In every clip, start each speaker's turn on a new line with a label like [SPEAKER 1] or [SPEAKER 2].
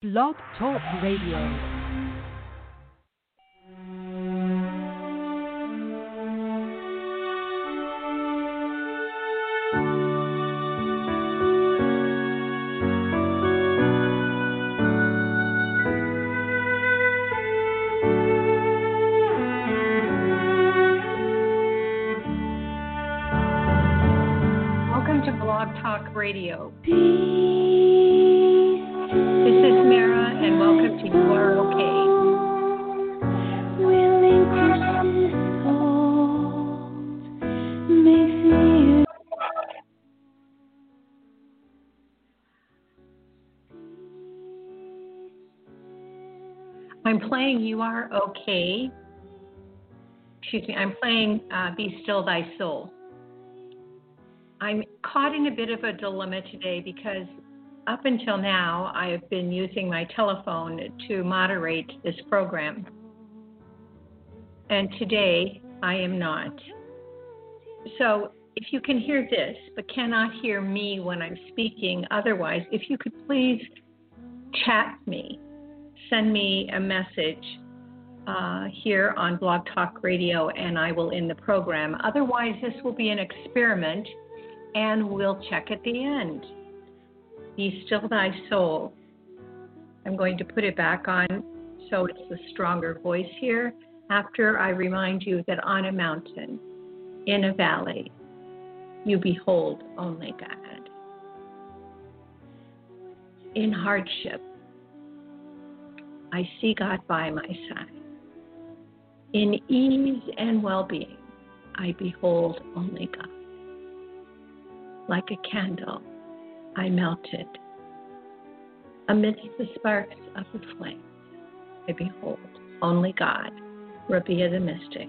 [SPEAKER 1] Blog Talk Radio.
[SPEAKER 2] Radio. Okay. Excuse me, I'm playing uh, Be Still Thy Soul. I'm caught in a bit of a dilemma today because up until now I have been using my telephone to moderate this program. And today I am not. So if you can hear this but cannot hear me when I'm speaking, otherwise, if you could please chat me, send me a message uh, here on Blog Talk Radio and I will end the program. Otherwise, this will be an experiment and we'll check at the end. Be still thy soul. I'm going to put it back on so it's the stronger voice here after I remind you that on a mountain, in a valley, you behold only God. In hardship, I see God by my side. In ease and well being, I behold only God like a candle, I melted. Amidst the sparks of the flames, I behold only God, Rabia the mystic.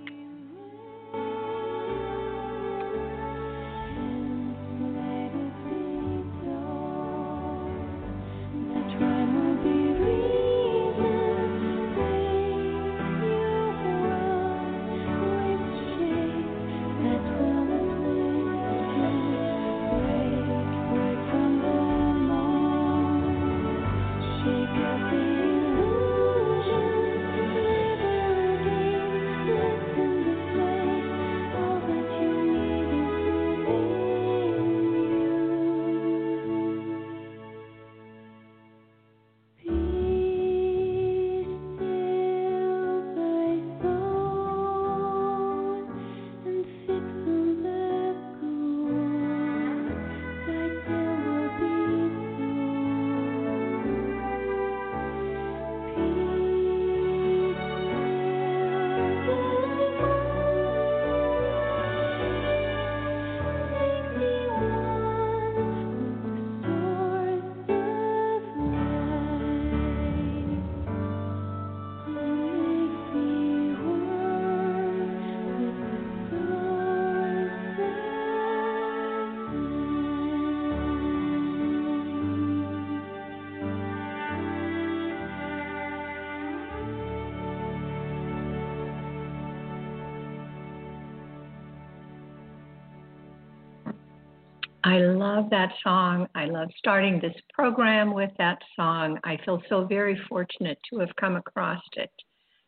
[SPEAKER 2] Love that song. I love starting this program with that song. I feel so very fortunate to have come across it.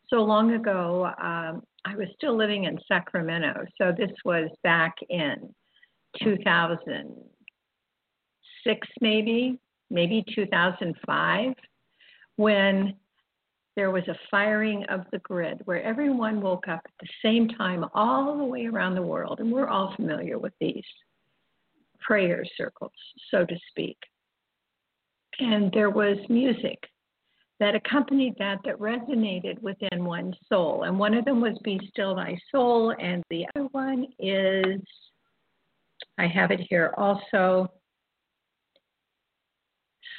[SPEAKER 2] So long ago, um, I was still living in Sacramento. So this was back in 2006, maybe, maybe 2005, when there was a firing of the grid where everyone woke up at the same time all the way around the world. And we're all familiar with these prayer circles, so to speak. And there was music that accompanied that that resonated within one's soul. And one of them was Be Still Thy Soul, and the other one is, I have it here also,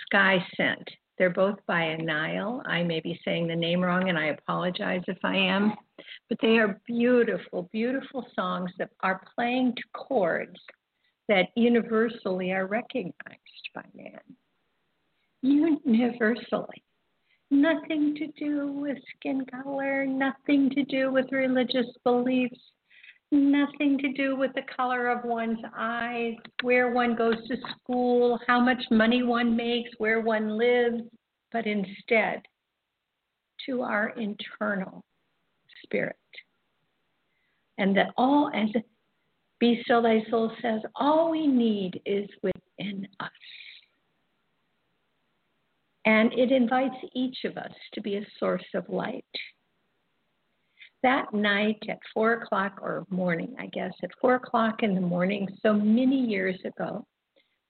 [SPEAKER 2] Sky Scent. They're both by Anile. I may be saying the name wrong, and I apologize if I am. But they are beautiful, beautiful songs that are playing to chords that universally are recognized by man. Universally. Nothing to do with skin color, nothing to do with religious beliefs, nothing to do with the color of one's eyes, where one goes to school, how much money one makes, where one lives, but instead to our internal spirit. And that all, as Be Still Thy Soul says, all we need is within us. And it invites each of us to be a source of light. That night at four o'clock or morning, I guess, at four o'clock in the morning, so many years ago,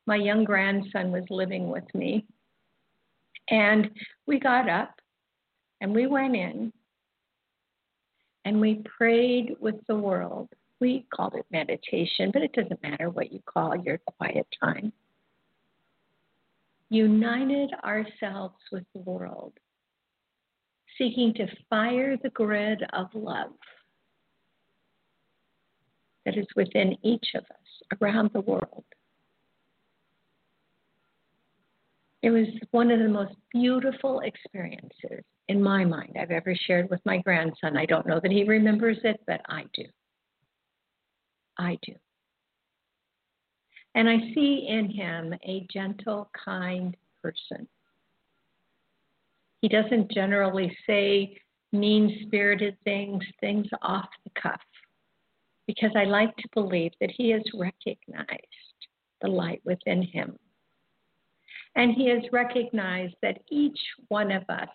[SPEAKER 2] my young grandson was living with me. And we got up and we went in and we prayed with the world. We called it meditation, but it doesn't matter what you call your quiet time. United ourselves with the world, seeking to fire the grid of love that is within each of us around the world. It was one of the most beautiful experiences in my mind I've ever shared with my grandson. I don't know that he remembers it, but I do. I do. And I see in him a gentle, kind person. He doesn't generally say mean spirited things, things off the cuff, because I like to believe that he has recognized the light within him and he has recognized that each one of us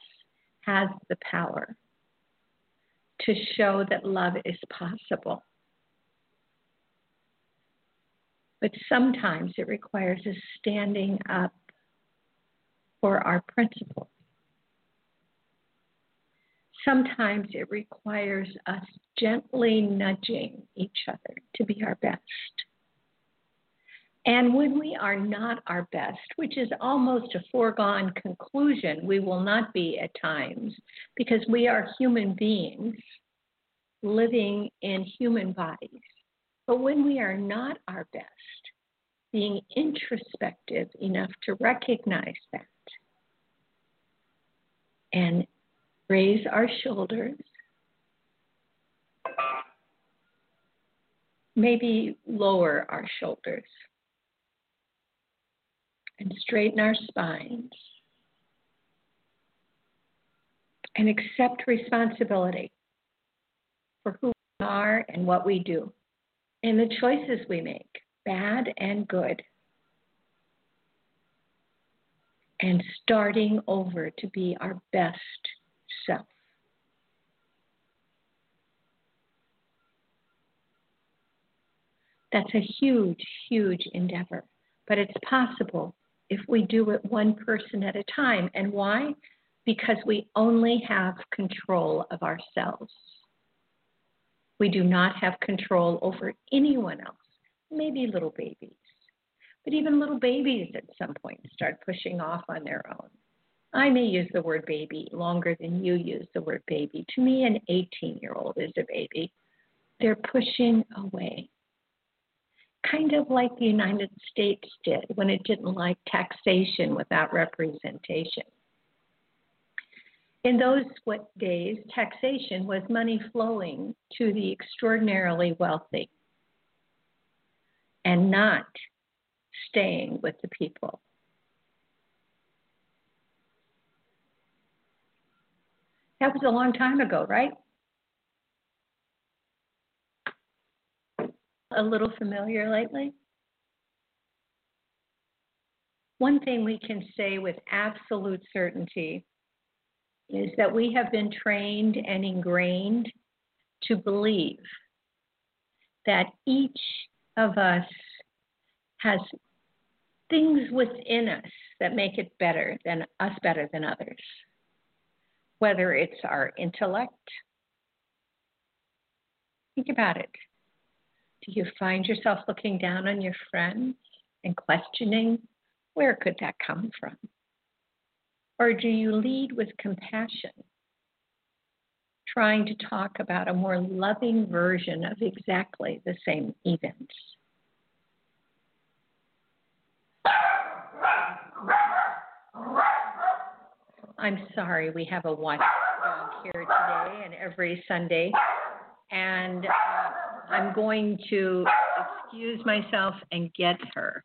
[SPEAKER 2] has the power to show that love is possible. But sometimes it requires us standing up for our principles. Sometimes it requires us gently nudging each other to be our best. And when we are not our best, which is almost a foregone conclusion, we will not be at times because we are human beings living in human bodies. But when we are not our best, being introspective enough to recognize that and raise our shoulders, maybe lower our shoulders and straighten our spines and accept responsibility for who we are and what we do and the choices we make, bad and good. And starting over to be our best self. That's a huge, huge endeavor, but it's possible if we do it one person at a time. And why? Because we only have control of ourselves. We do not have control over anyone else, maybe little babies. But even little babies at some point start pushing off on their own. I may use the word baby longer than you use the word baby. To me, an 18 year old is a baby. They're pushing away kind of like the United States did when it didn't like taxation without representation. In those days, taxation was money flowing to the extraordinarily wealthy and not staying with the people. That was a long time ago, right? a little familiar lately? One thing we can say with absolute certainty is that we have been trained and ingrained to believe that each of us has things within us that make it better than us better than others whether it's our intellect think about it do you find yourself looking down on your friends and questioning where could that come from? Or do you lead with compassion, trying to talk about a more loving version of exactly the same events? I'm sorry, we have a white dog here today and every Sunday. And uh, I'm going to excuse myself and get her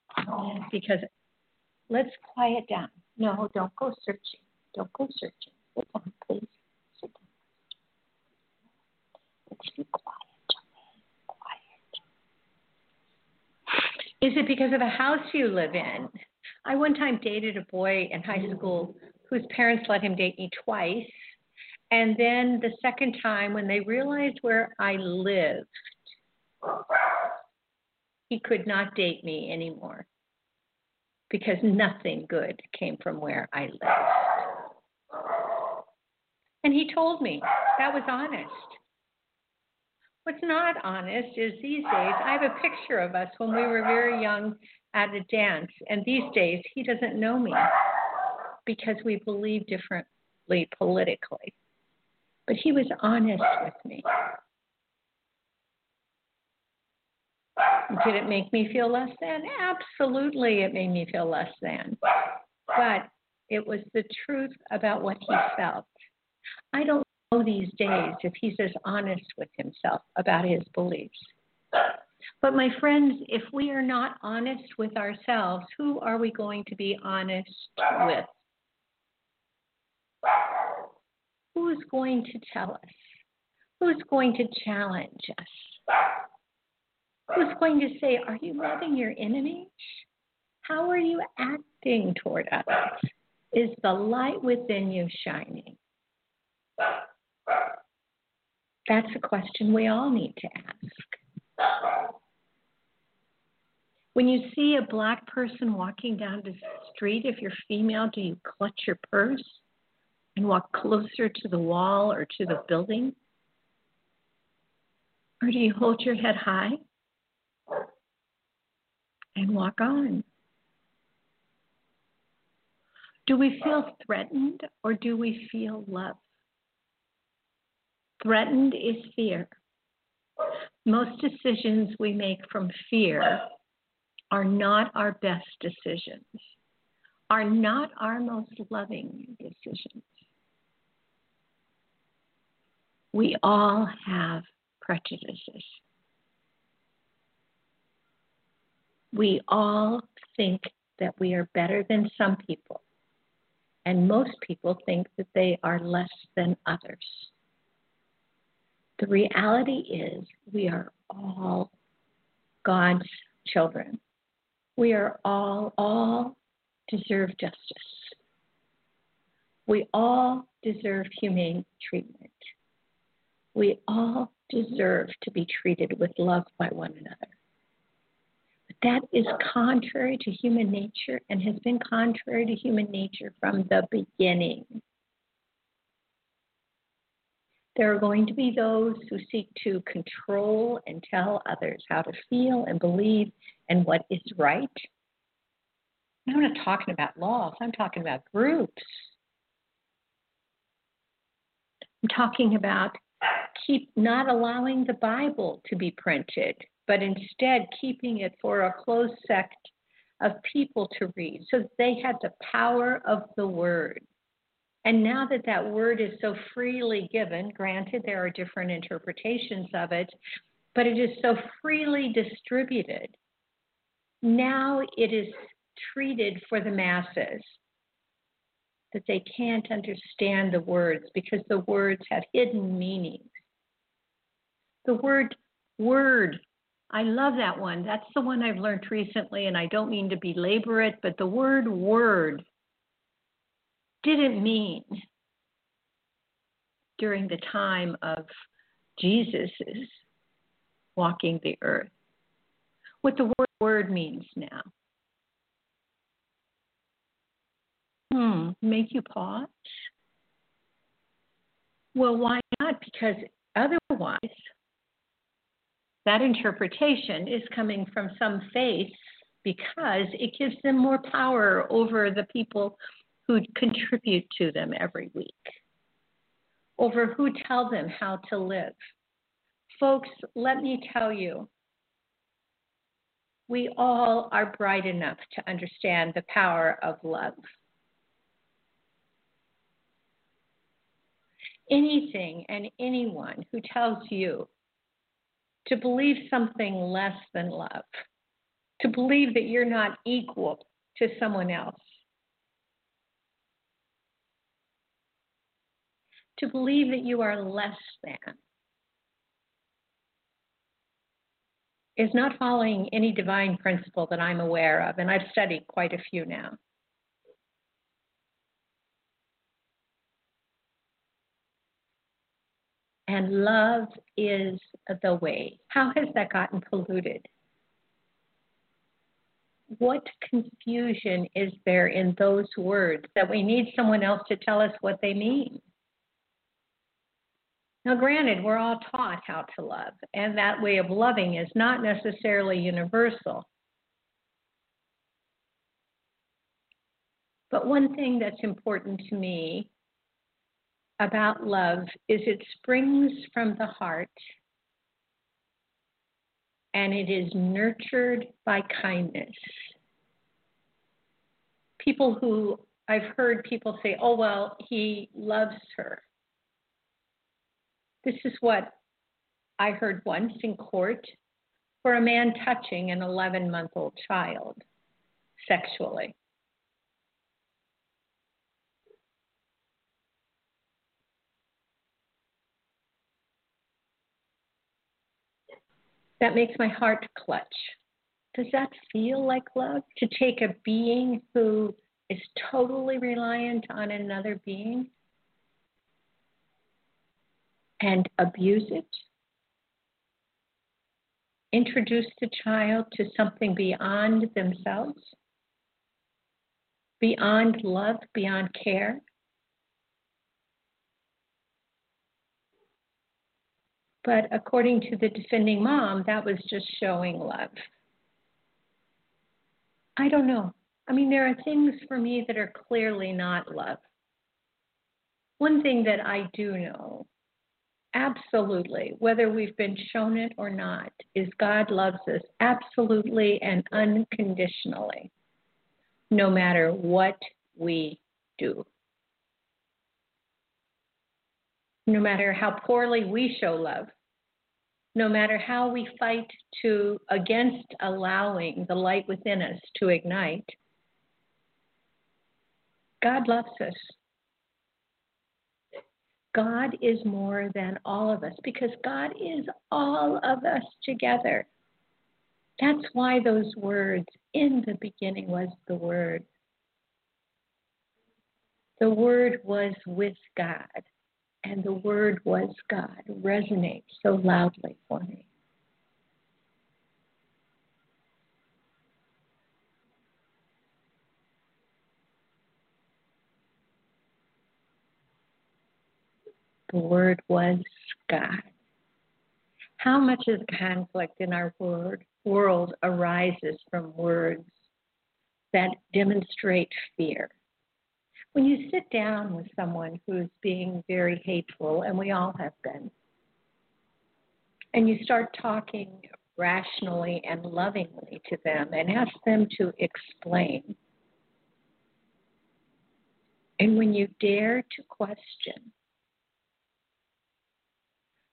[SPEAKER 2] because let's quiet down. No, don't go searching. Don't go searching. Sit down, please. Sit down. Let's be quiet, quiet. Is it because of the house you live in? I one time dated a boy in high school whose parents let him date me twice. And then the second time, when they realized where I lived, he could not date me anymore because nothing good came from where I lived. And he told me that was honest. What's not honest is these days, I have a picture of us when we were very young at a dance, and these days he doesn't know me because we believe differently politically. But he was honest with me. Did it make me feel less than? Absolutely, it made me feel less than. But it was the truth about what he felt. I don't know these days if he's as honest with himself about his beliefs. But, my friends, if we are not honest with ourselves, who are we going to be honest with? Who's going to tell us? Who's going to challenge us? Who's going to say, Are you loving your enemies? How are you acting toward others? Is the light within you shining? That's a question we all need to ask. When you see a black person walking down the street, if you're female, do you clutch your purse and walk closer to the wall or to the building? Or do you hold your head high and walk on? Do we feel uh. threatened or do we feel love? Threatened is fear. Most decisions we make from fear are not our best decisions, are not our most loving decisions. We all have prejudices. We all think that we are better than some people, and most people think that they are less than others. The reality is, we are all God's children. We are all, all deserve justice. We all deserve humane treatment. We all deserve to be treated with love by one another. That is contrary to human nature and has been contrary to human nature from the beginning. There are going to be those who seek to control and tell others how to feel and believe and what is right. I'm not talking about laws, I'm talking about groups. I'm talking about keep not allowing the Bible to be printed, but instead keeping it for a close sect of people to read so they had the power of the word. And now that that word is so freely given, granted there are different interpretations of it, but it is so freely distributed, now it is treated for the masses that they can't understand the words because the words have hidden meanings. The word word, I love that one. That's the one I've learned recently, and I don't mean to belabor it, but the word word didn't mean during the time of Jesus's walking the earth. What the word word means now. Hmm, make you pause? Well, why not? Because otherwise, that interpretation is coming from some faith because it gives them more power over the people who contribute to them every week, over who tell them how to live. Folks, let me tell you, we all are bright enough to understand the power of love. Anything and anyone who tells you to believe something less than love, to believe that you're not equal to someone else, to believe that you are less than is not following any divine principle that I'm aware of, and I've studied quite a few now. And love is the way. How has that gotten polluted? What confusion is there in those words that we need someone else to tell us what they mean? Now, granted, we're all taught how to love, and that way of loving is not necessarily universal. But one thing that's important to me about love is it springs from the heart and it is nurtured by kindness. People who I've heard people say, oh, well, he loves her. This is what I heard once in court for a man touching an 11 month old child sexually. That makes my heart clutch. Does that feel like love? To take a being who is totally reliant on another being and abuse it, introduce the child to something beyond themselves, beyond love, beyond care. But according to the defending mom, that was just showing love. I don't know. I mean, there are things for me that are clearly not love. One thing that I do know absolutely, whether we've been shown it or not, is God loves us absolutely and unconditionally, no matter what we do. No matter how poorly we show love, no matter how we fight to against allowing the light within us to ignite, God loves us God is more than all of us because God is all of us together. That's why those words, in the beginning was the Word. The Word was with God, and the Word was God resonates so loudly for me. the Word was God. How much of conflict in our word, world arises from words that demonstrate fear? When you sit down with someone who's being very hateful, and we all have been, and you start talking rationally and lovingly to them and ask them to explain, and when you dare to question,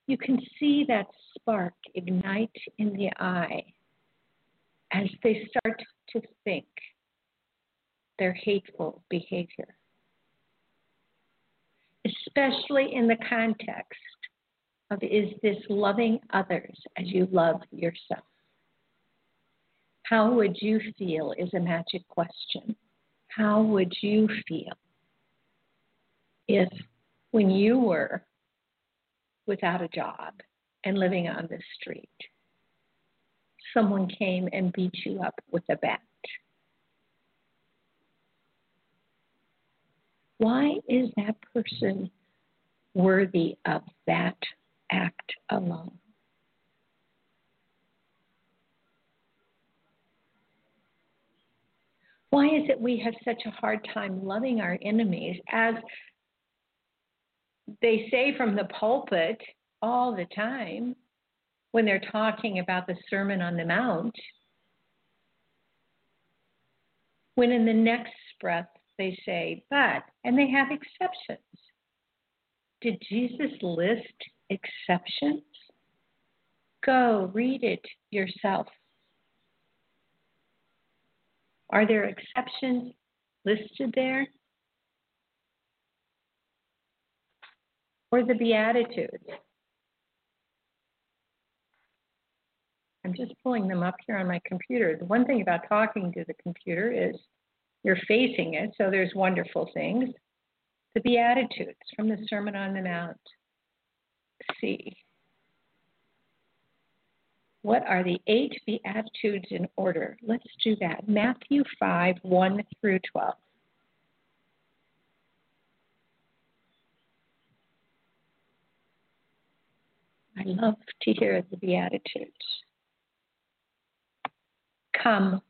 [SPEAKER 2] you can see that spark ignite in the eye as they start to think their hateful behavior, especially in the context of is this loving others as you love yourself? How would you feel is a magic question. How would you feel if, when you were without a job and living on the street. Someone came and beat you up with a bat. Why is that person worthy of that act alone? Why is it we have such a hard time loving our enemies as they say from the pulpit all the time when they're talking about the Sermon on the Mount, when in the next breath they say, but, and they have exceptions. Did Jesus list exceptions? Go read it yourself. Are there exceptions listed there? or the Beatitudes. I'm just pulling them up here on my computer. The one thing about talking to the computer is you're facing it, so there's wonderful things. The Beatitudes from the Sermon on the Mount. See. What are the eight Beatitudes in order? Let's do that. Matthew 5 1 through 12. I love to hear the Beatitudes. Come,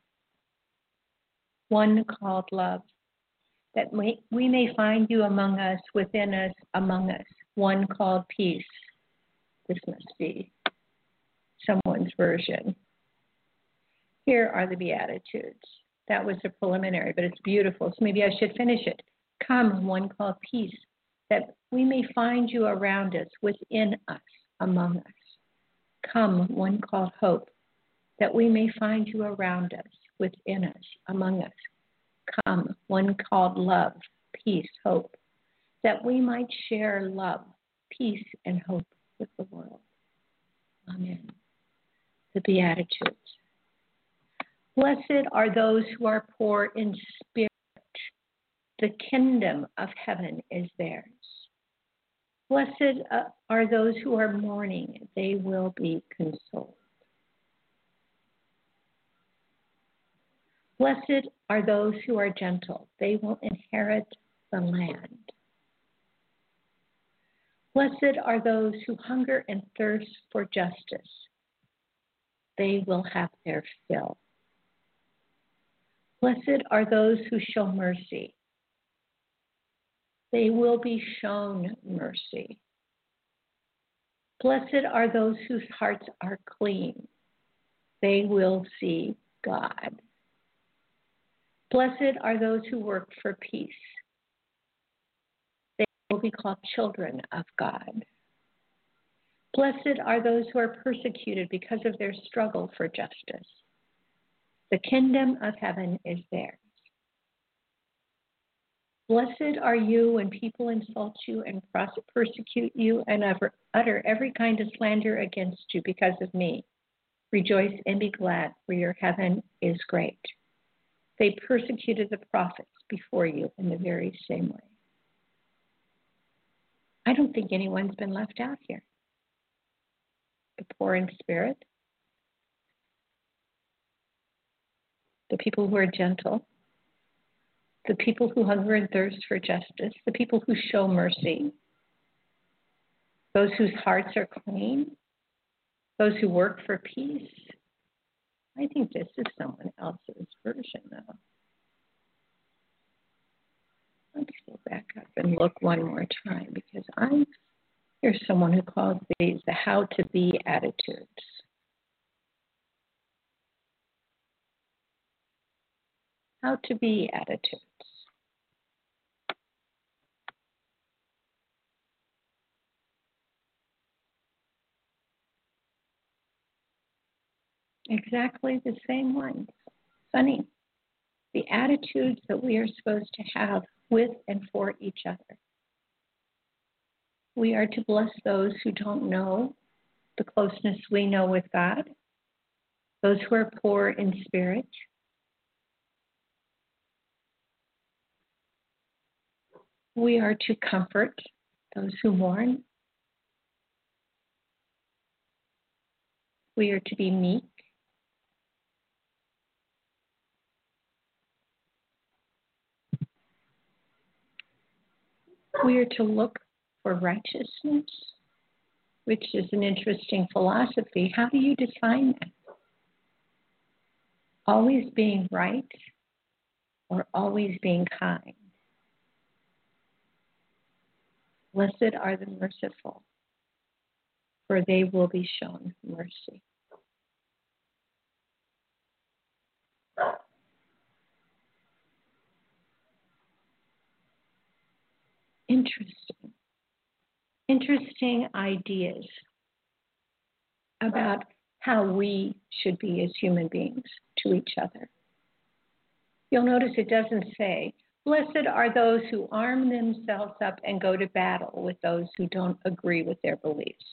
[SPEAKER 2] one called love, that we, we may find you among us, within us, among us, one called peace. This must be someone's version. Here are the Beatitudes. That was a preliminary, but it's beautiful, so maybe I should finish it. Come, one called peace, that we may find you around us, within us, among us. Come, one called hope, that we may find you around us, within us, among us. Come, one called love, peace, hope, that we might share love, peace, and hope with the world. Amen. The Beatitudes. Blessed are those who are poor in spirit. The kingdom of heaven is theirs. Blessed uh, are those who are mourning, they will be consoled. Blessed are those who are gentle, they will inherit the land. Blessed are those who hunger and thirst for justice, they will have their fill. Blessed are those who show mercy, they will be shown mercy. Blessed are those whose hearts are clean, they will see God. Blessed are those who work for peace. They will be called children of God. Blessed are those who are persecuted because of their struggle for justice. The kingdom of heaven is theirs. Blessed are you when people insult you and persecute you and utter every kind of slander against you because of me. Rejoice and be glad, for your heaven is great. They persecuted the prophets before you in the very same way. I don't think anyone's been left out here. The poor in spirit, the people who are gentle, the people who hunger and thirst for justice, the people who show mercy, those whose hearts are clean, those who work for peace, I think this is someone else's version, though. Let's go back up and look one more time because I hear someone who calls these the how to be attitudes. How to be attitudes. Exactly the same ones. Funny. The attitudes that we are supposed to have with and for each other. We are to bless those who don't know the closeness we know with God, those who are poor in spirit. We are to comfort those who mourn. We are to be meek. We are to look for righteousness, which is an interesting philosophy. How do you define that? Always being right or always being kind? Blessed are the merciful, for they will be shown mercy. Interesting, interesting ideas about how we should be as human beings to each other. You'll notice it doesn't say, Blessed are those who arm themselves up and go to battle with those who don't agree with their beliefs.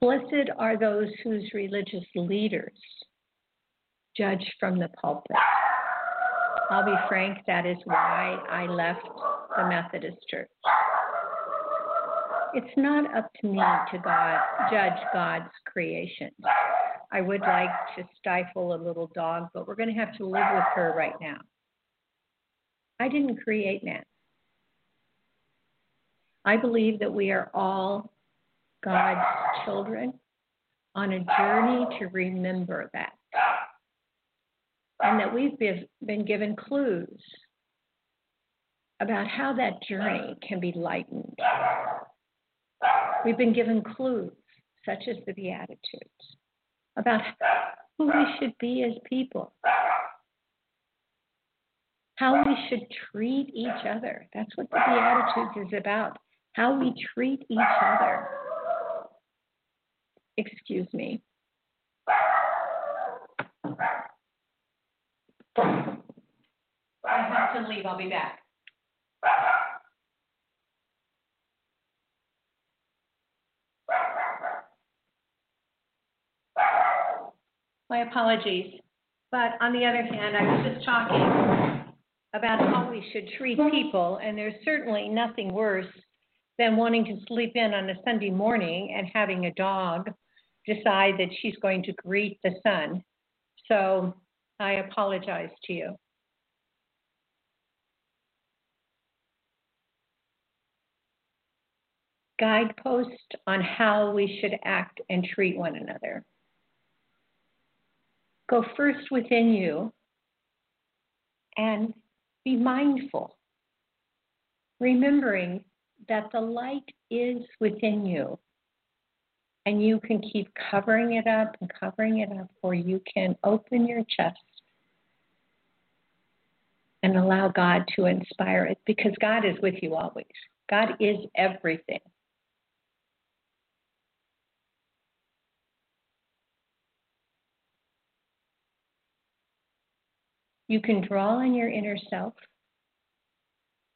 [SPEAKER 2] Blessed are those whose religious leaders judge from the pulpit. I'll be frank, that is why I left the Methodist Church. It's not up to me to God, judge God's creation. I would like to stifle a little dog, but we're going to have to live with her right now. I didn't create man. I believe that we are all God's children on a journey to remember that. And that we've been given clues about how that journey can be lightened. We've been given clues, such as the Beatitudes, about who we should be as people, how we should treat each other. That's what the Beatitudes is about, how we treat each other. Excuse me. I have to leave. I'll be back. My apologies. But on the other hand, I was just talking about how we should treat people, and there's certainly nothing worse than wanting to sleep in on a Sunday morning and having a dog decide that she's going to greet the sun. So I apologize to you. Guidepost on how we should act and treat one another. Go first within you and be mindful, remembering that the light is within you and you can keep covering it up and covering it up, or you can open your chest and allow God to inspire it because God is with you always. God is everything. You can draw on your inner self.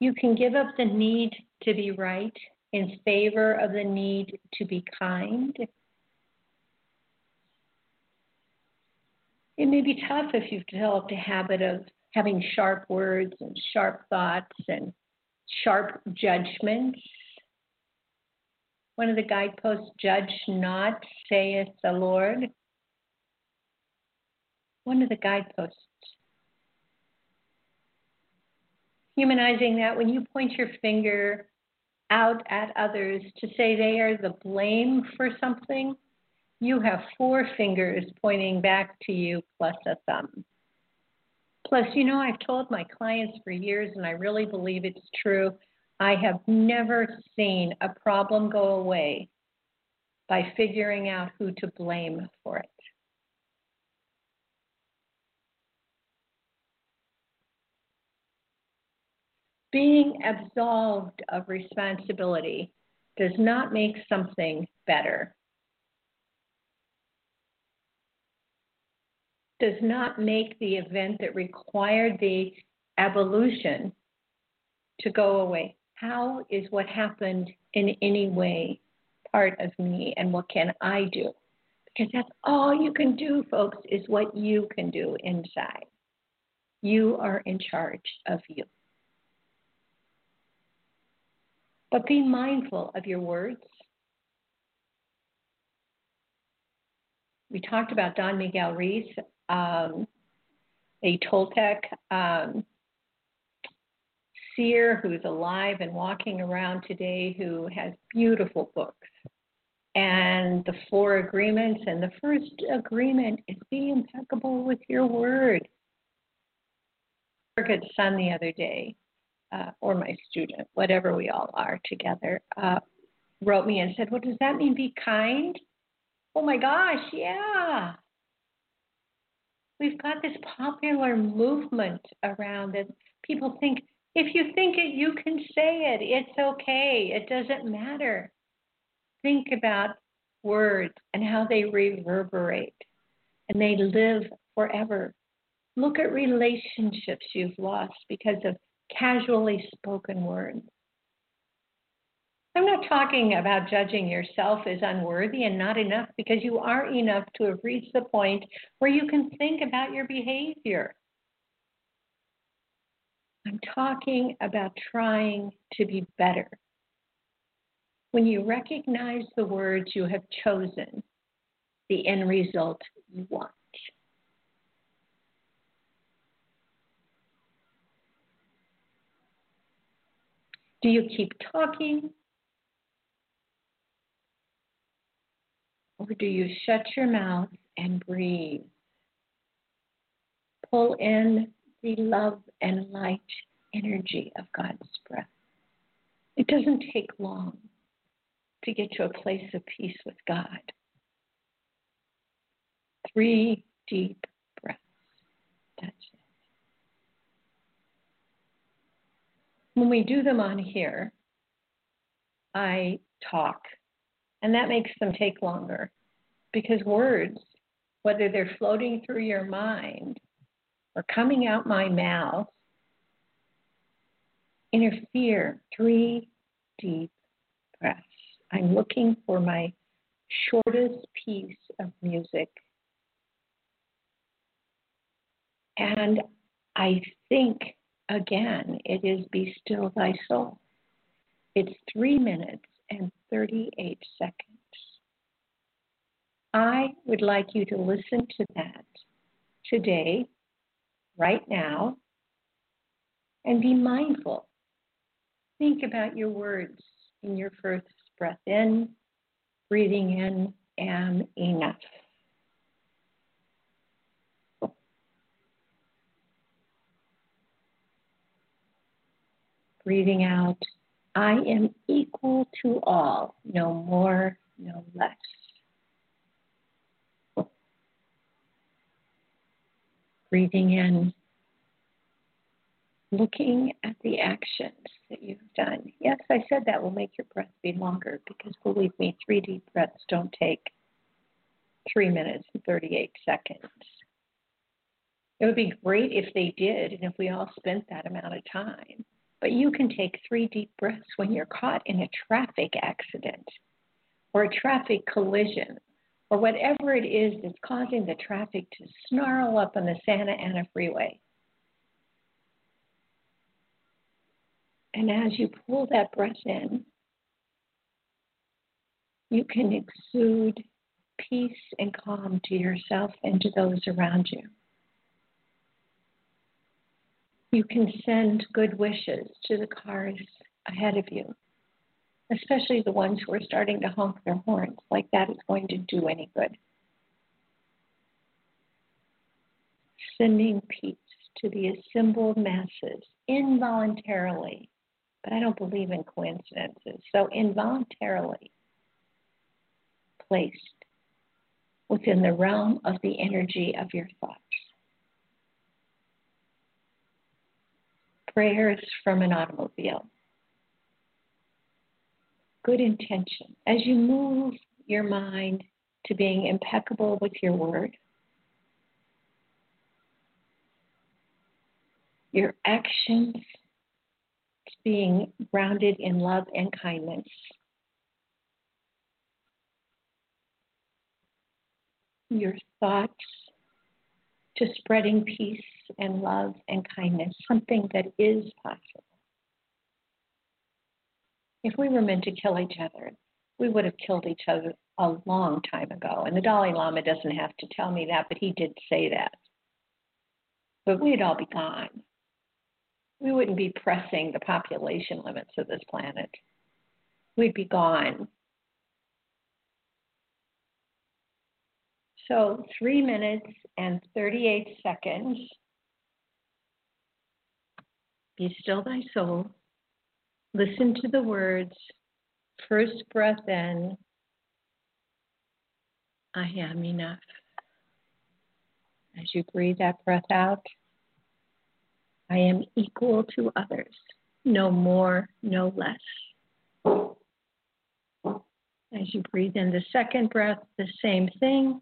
[SPEAKER 2] You can give up the need to be right in favor of the need to be kind. It may be tough if you've developed a habit of having sharp words and sharp thoughts and sharp judgments. One of the guideposts judge not, saith the Lord. One of the guideposts. Humanizing that when you point your finger out at others to say they are the blame for something, you have four fingers pointing back to you plus a thumb. Plus, you know, I've told my clients for years, and I really believe it's true. I have never seen a problem go away by figuring out who to blame for it. being absolved of responsibility does not make something better, does not make the event that required the evolution to go away. How is what happened in any way part of me, and what can I do? Because that's all you can do, folks, is what you can do inside. You are in charge of you. But be mindful of your words. We talked about Don Miguel Ruiz, um, a Toltec um, seer who's alive and walking around today who has beautiful books. And the four agreements, and the first agreement is be impeccable with your word. Good son the other day uh, or my student, whatever we all are together, uh, wrote me and said, Well, does that mean be kind? Oh my gosh, yeah. We've got this popular movement around it. People think if you think it, you can say it. It's okay. It doesn't matter. Think about words and how they reverberate and they live forever. Look at relationships you've lost because of casually spoken words. I'm not talking about judging yourself as unworthy and not enough because you are enough to have reached the point where you can think about your behavior. I'm talking about trying to be better. When you recognize the words you have chosen, the end result you want. Do you keep talking? Or do you shut your mouth and breathe? Pull in the love and light energy of God's breath. It doesn't take long to get to a place of peace with God. Three deep breaths. That's it. When we do them on here, I talk, and that makes them take longer because words, whether they're floating through your mind or coming out my mouth, interfere. Three deep breaths. I'm looking for my shortest piece of music. And I think again, it is Be Still Thy Soul. It's three minutes and 38 seconds. I would like you to listen to that today, right now, and be mindful. Think about your words in your first breath in, breathing in, am enough. breathing out, I am equal to all, no more, no less. Breathing in, looking at the actions that you've done. Yes, I said that will make your breath be longer because believe me, three deep breaths don't take three minutes and 38 seconds. It would be great if they did and if we all spent that amount of time. But you can take three deep breaths when you're caught in a traffic accident or a traffic collision or whatever it is that's causing the traffic to snarl up on the Santa Ana freeway. And as you pull that breath in, you can exude peace and calm to yourself and to those around you. You can send good wishes to the cars ahead of you, especially the ones who are starting to honk their horns, like that is going to do any good. Sending peace to the assembled masses involuntarily, but I don't believe in coincidences, so involuntarily placed within the realm of the energy of your thoughts. Prayers from an automobile. Good intention. As you move your mind to being impeccable with your word, your actions being grounded in love and kindness. Your thoughts to spreading peace and love and kindness, something that is possible. If we were meant to kill each other, we would have killed each other a long time ago. And the Dalai Lama doesn't have to tell me that, but he did say that. But we'd all be gone. We wouldn't be pressing the population limits of this planet. We'd be gone. So, three minutes and 38 seconds. Be still thy soul. Listen to the words. First breath in. I am enough. As you breathe that breath out, I am equal to others, no more, no less. As you breathe in the second breath, the same thing.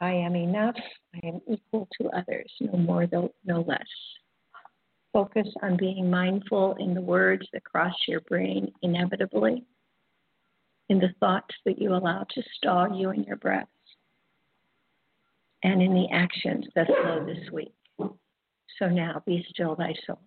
[SPEAKER 3] I am enough. I am equal to others, no more, no less. Focus on being mindful in the words that cross your brain inevitably, in the thoughts that you allow to stall you in your breaths, and in the actions that flow this week. So now be still thy soul.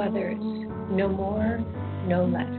[SPEAKER 3] Others, no more, no less.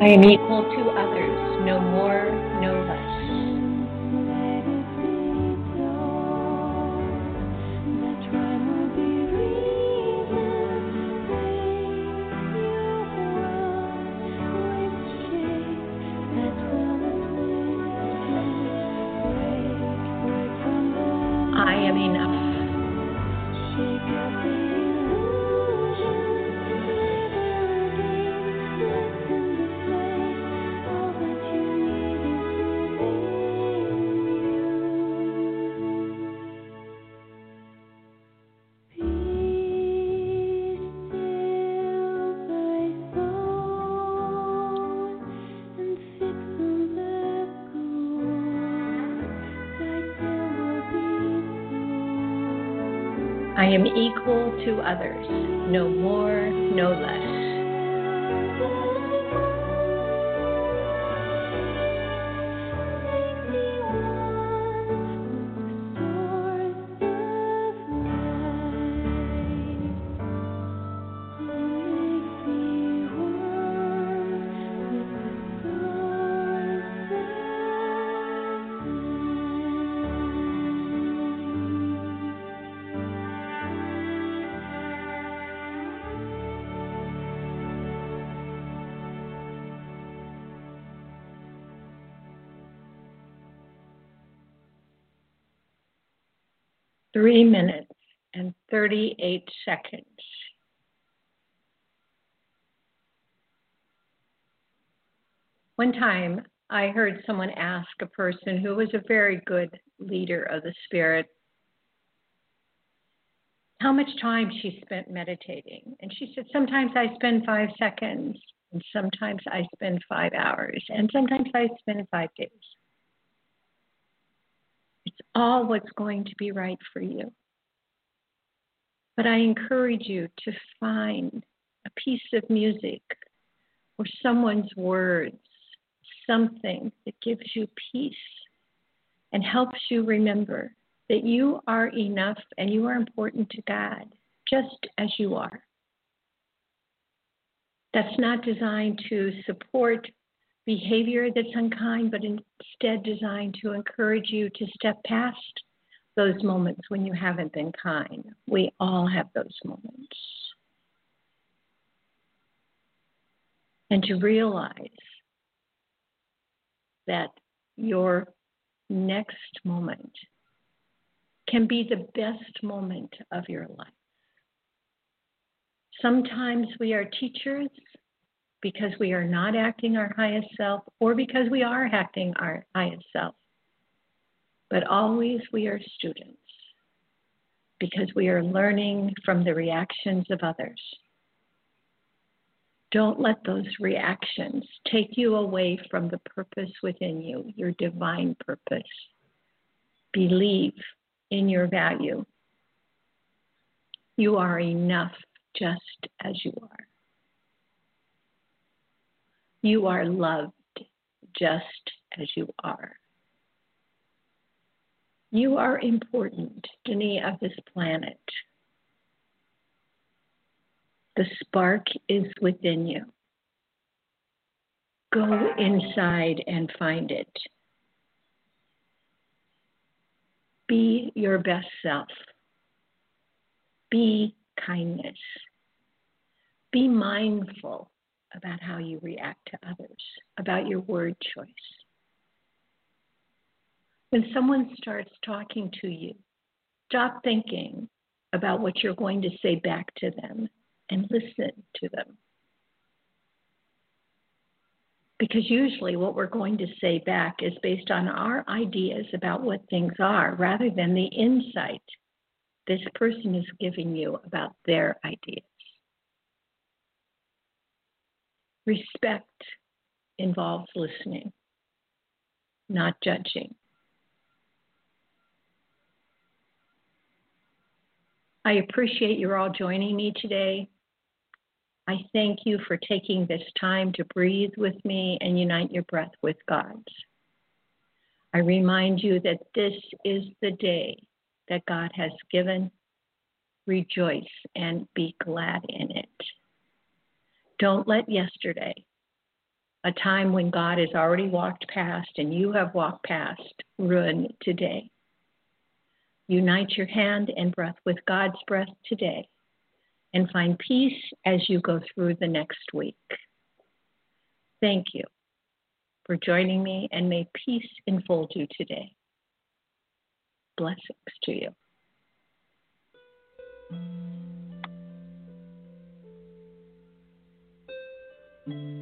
[SPEAKER 3] I am equal to others, no more, no less. Am equal to others, no more, no less. Three minutes and 38 seconds. One time I heard someone ask a person who was a very good leader of the spirit how much time she spent meditating. And she said, Sometimes I spend five seconds, and sometimes I spend five hours, and sometimes I spend five days. It's all what's going to be right for you. But I encourage you to find a piece of music or someone's words, something that gives you peace and helps you remember that you are enough and you are important to God just as you are. That's not designed to support behavior that's unkind, but instead designed to encourage you to step past
[SPEAKER 2] those moments when you haven't been kind. We all have those moments. And to realize that your next moment can be the best moment of your life. Sometimes we are teachers because we are not acting our highest self or because we are acting our highest self. But always we are students because we are learning from the reactions of others. Don't let those reactions take you away from the purpose within you, your divine purpose. Believe in your value. You are enough just as you are. You are loved just as you are. You are important, Denise, of this planet. The spark is within you. Go inside and find it. Be your best self. Be kindness. Be mindful about how you react to others, about your word choice. When someone starts talking to you, stop thinking about what you're going to say back to them and listen to them. Because usually what we're going to say back is based on our ideas about what things are rather than the insight this person is giving you about their ideas. Respect involves listening, not judging. I appreciate you all joining me today. I thank you for taking this time to breathe with me and unite your breath with God's. I remind you that this is the day that God has given. Rejoice and be glad in it. Don't let yesterday, a time when God has already walked past and you have walked past, ruin today. Unite your hand and breath with God's breath today and find peace as you go through the next week. Thank you for joining me, and may peace enfold you today. Blessings to you.
[SPEAKER 4] Mm-hmm.